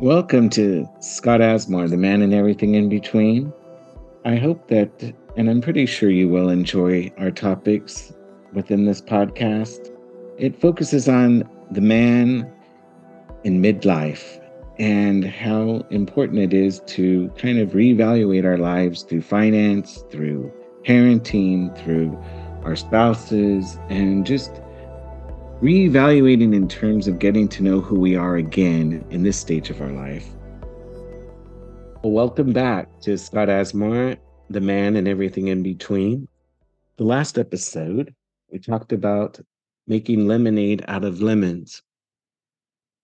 Welcome to Scott Asmar, the man and everything in between. I hope that, and I'm pretty sure you will enjoy our topics within this podcast. It focuses on the man in midlife and how important it is to kind of reevaluate our lives through finance, through parenting, through our spouses, and just reevaluating in terms of getting to know who we are again in this stage of our life. Well, welcome back to Scott Asmar, the man and everything in between. The last episode, we talked about making lemonade out of lemons.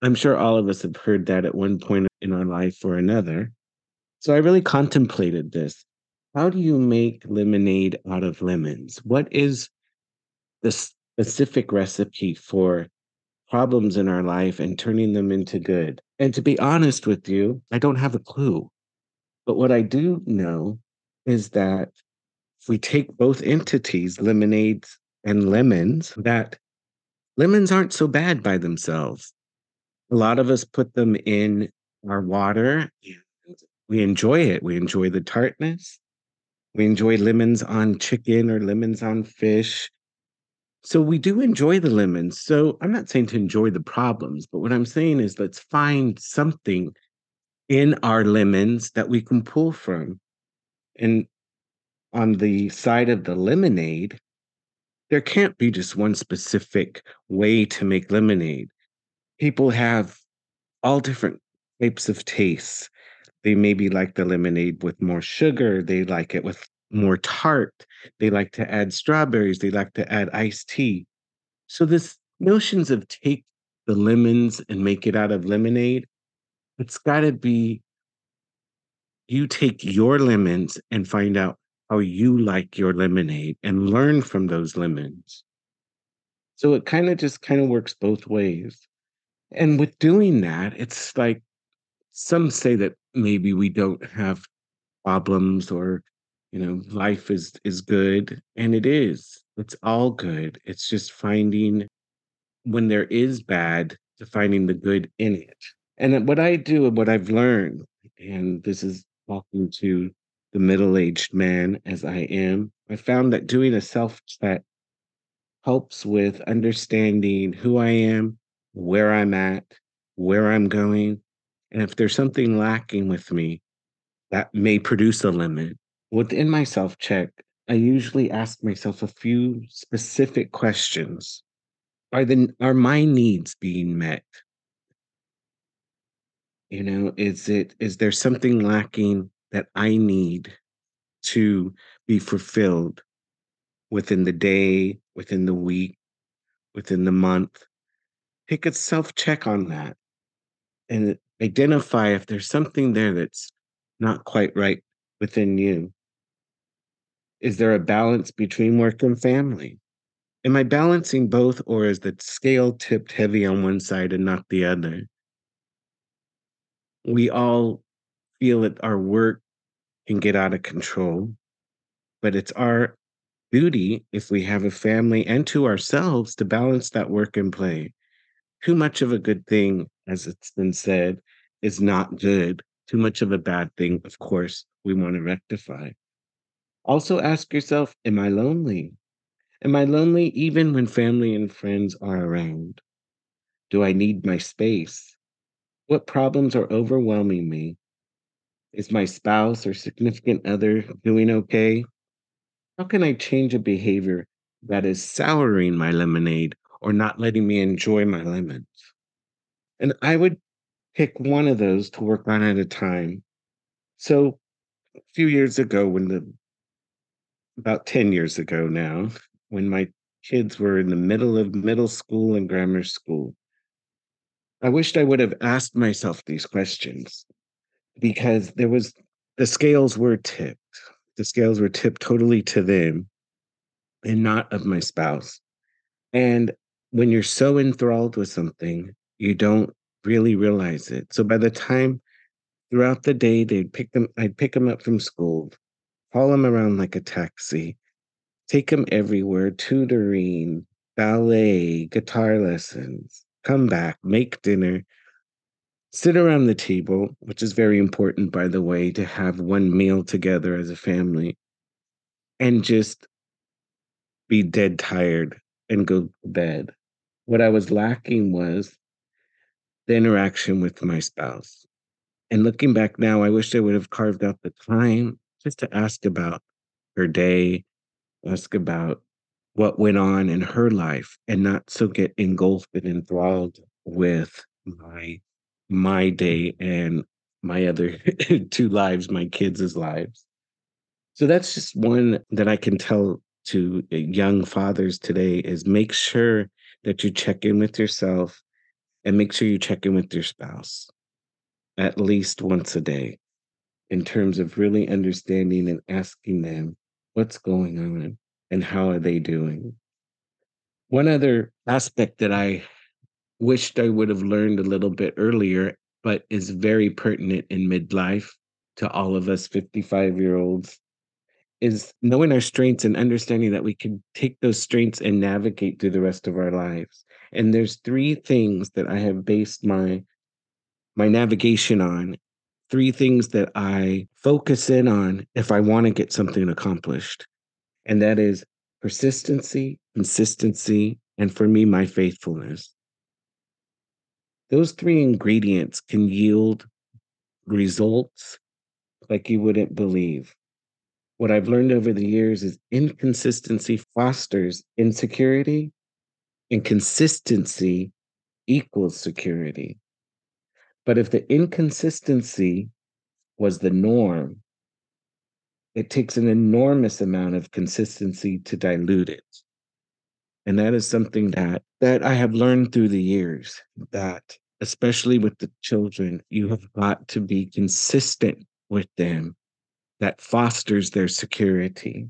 I'm sure all of us have heard that at one point in our life or another. So I really contemplated this. How do you make lemonade out of lemons? What is the specific recipe for problems in our life and turning them into good. And to be honest with you, I don't have a clue. But what I do know is that if we take both entities, lemonades and lemons, that lemons aren't so bad by themselves. A lot of us put them in our water and we enjoy it. We enjoy the tartness. We enjoy lemons on chicken or lemons on fish. So we do enjoy the lemons. So I'm not saying to enjoy the problems, but what I'm saying is let's find something in our lemons that we can pull from. And on the side of the lemonade, there can't be just one specific way to make lemonade. People have all different types of tastes. They maybe like the lemonade with more sugar, they like it with more tart. They like to add strawberries. They like to add iced tea. So this notions of take the lemons and make it out of lemonade, it's got to be you take your lemons and find out how you like your lemonade and learn from those lemons. So it kind of just kind of works both ways. And with doing that, it's like some say that maybe we don't have problems or you know life is is good and it is. It's all good. It's just finding when there is bad to finding the good in it. And what i do and what i've learned and this is talking to the middle-aged man as i am i found that doing a self check helps with understanding who i am where i'm at where i'm going and if there's something lacking with me that may produce a limit Within my self check, I usually ask myself a few specific questions. Are the are my needs being met? You know, is it is there something lacking that I need to be fulfilled within the day, within the week, within the month? Take a self check on that and identify if there's something there that's not quite right within you. Is there a balance between work and family? Am I balancing both, or is the scale tipped heavy on one side and not the other? We all feel that our work can get out of control, but it's our duty, if we have a family and to ourselves, to balance that work and play. Too much of a good thing, as it's been said, is not good. Too much of a bad thing, of course, we want to rectify. Also ask yourself, am I lonely? Am I lonely even when family and friends are around? Do I need my space? What problems are overwhelming me? Is my spouse or significant other doing okay? How can I change a behavior that is souring my lemonade or not letting me enjoy my lemons? And I would pick one of those to work on at a time. So a few years ago, when the about 10 years ago now, when my kids were in the middle of middle school and grammar school. I wished I would have asked myself these questions because there was the scales were tipped. The scales were tipped totally to them and not of my spouse. And when you're so enthralled with something, you don't really realize it. So by the time throughout the day they'd pick them, I'd pick them up from school. Haul him around like a taxi. Take him everywhere, tutoring, ballet, guitar lessons. Come back, make dinner. sit around the table, which is very important, by the way, to have one meal together as a family and just be dead tired and go to bed. What I was lacking was the interaction with my spouse. And looking back now, I wish I would have carved out the time just to ask about her day, ask about what went on in her life, and not so get engulfed and enthralled with my my day and my other two lives, my kids' lives. So that's just one that I can tell to uh, young fathers today is make sure that you check in with yourself and make sure you check in with your spouse at least once a day in terms of really understanding and asking them what's going on and how are they doing. One other aspect that I wished I would have learned a little bit earlier, but is very pertinent in midlife to all of us 55 year olds is knowing our strengths and understanding that we can take those strengths and navigate through the rest of our lives. And there's three things that I have based my my navigation on, three things that I focus in on if I want to get something accomplished. And that is persistency, consistency, and for me, my faithfulness. Those three ingredients can yield results like you wouldn't believe. What I've learned over the years is inconsistency fosters insecurity, and consistency equals security. But if the inconsistency was the norm, it takes an enormous amount of consistency to dilute it. And that is something that that I have learned through the years that especially with the children, you have got to be consistent with them that fosters their security.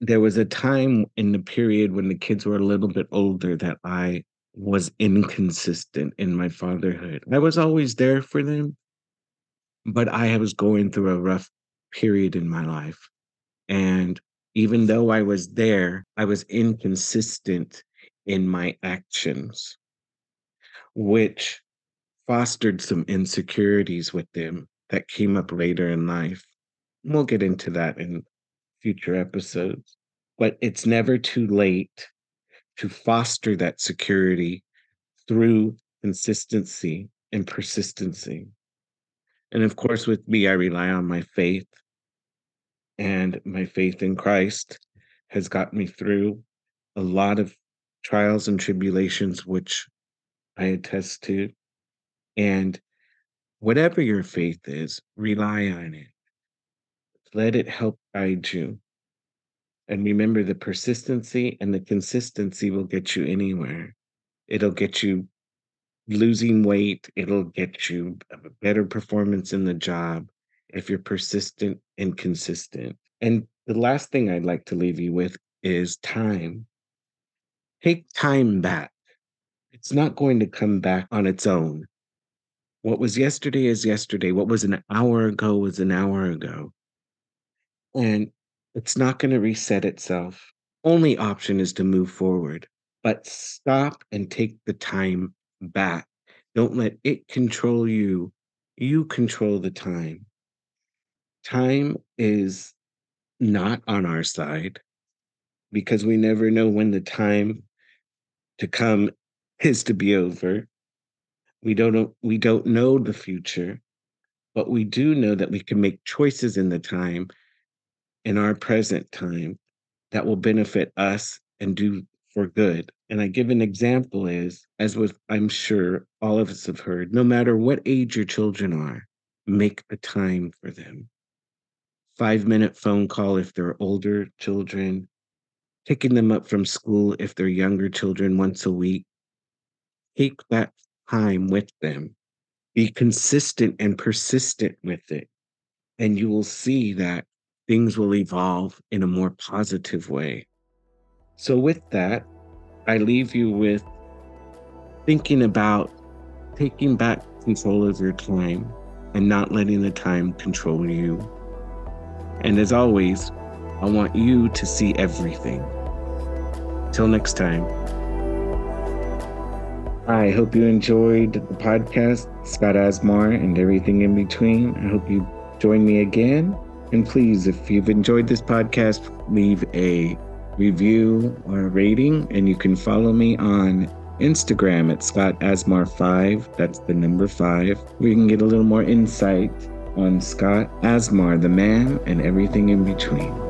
There was a time in the period when the kids were a little bit older that I was inconsistent in my fatherhood. I was always there for them, but I was going through a rough period in my life. And even though I was there, I was inconsistent in my actions, which fostered some insecurities with them that came up later in life. We'll get into that in future episodes. But it's never too late to foster that security through consistency and persistency. And of course, with me, I rely on my faith, and my faith in Christ has got me through a lot of trials and tribulations, which I attest to. And whatever your faith is, rely on it. Let it help guide you. And remember, the persistency and the consistency will get you anywhere. It'll get you losing weight, it'll get you a better performance in the job if you're persistent and consistent. And the last thing I'd like to leave you with is time. Take time back. It's not going to come back on its own. What was yesterday is yesterday. What was an hour ago was an hour ago. And it's not going to reset itself. Only option is to move forward, but stop and take the time back. Don't let it control you. You control the time. Time is not on our side because we never know when the time to come is to be over. We don't we don't know the future, but we do know that we can make choices in the time in our present time that will benefit us and do for good. And I give an example is, as with I'm sure all of us have heard, no matter what age your children are, make the time for them. Five minute phone call if they're older children, picking them up from school if they're younger children once a week. Take that time with them. Be consistent and persistent with it. And you will see that things will evolve in a more positive way. So, with that, I leave you with thinking about taking back control of your time and not letting the time control you. And as always, I want you to see everything. Till next time. I hope you enjoyed the podcast, Scott Asmar, and everything in between. I hope you join me again. And please, if you've enjoyed this podcast, leave a review or a rating. And you can follow me on Instagram at Scott Asmar5. That's the number five. We can get a little more insight on Scott Asmar, the man, and everything in between.